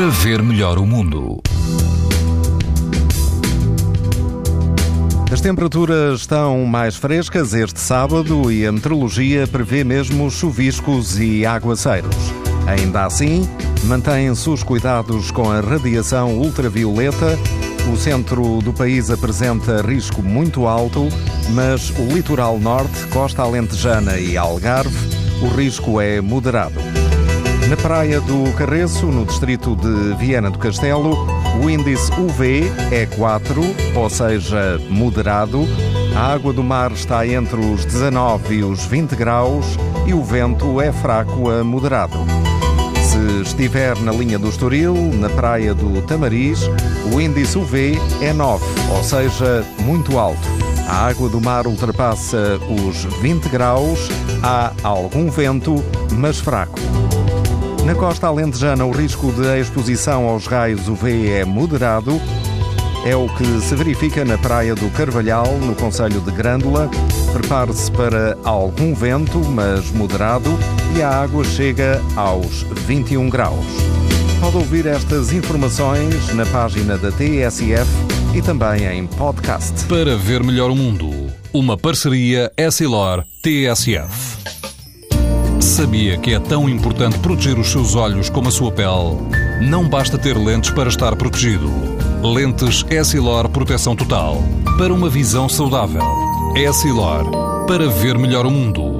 para ver melhor o mundo. As temperaturas estão mais frescas este sábado e a meteorologia prevê mesmo chuviscos e aguaceiros. Ainda assim, mantêm-se os cuidados com a radiação ultravioleta. O centro do país apresenta risco muito alto, mas o litoral norte, costa alentejana e Algarve, o risco é moderado. Na praia do Carreço, no distrito de Viana do Castelo, o índice UV é 4, ou seja, moderado. A água do mar está entre os 19 e os 20 graus e o vento é fraco a moderado. Se estiver na linha do Estoril, na praia do Tamariz, o índice UV é 9, ou seja, muito alto. A água do mar ultrapassa os 20 graus, há algum vento, mas fraco. Na costa alentejana, o risco de exposição aos raios UV é moderado. É o que se verifica na praia do Carvalhal, no Conselho de Grândola. Prepare-se para algum vento, mas moderado, e a água chega aos 21 graus. Pode ouvir estas informações na página da TSF e também em podcast. Para ver melhor o mundo, uma parceria Essilor-TSF. Sabia que é tão importante proteger os seus olhos como a sua pele? Não basta ter lentes para estar protegido. Lentes Essilor Proteção Total. Para uma visão saudável. Essilor. Para ver melhor o mundo.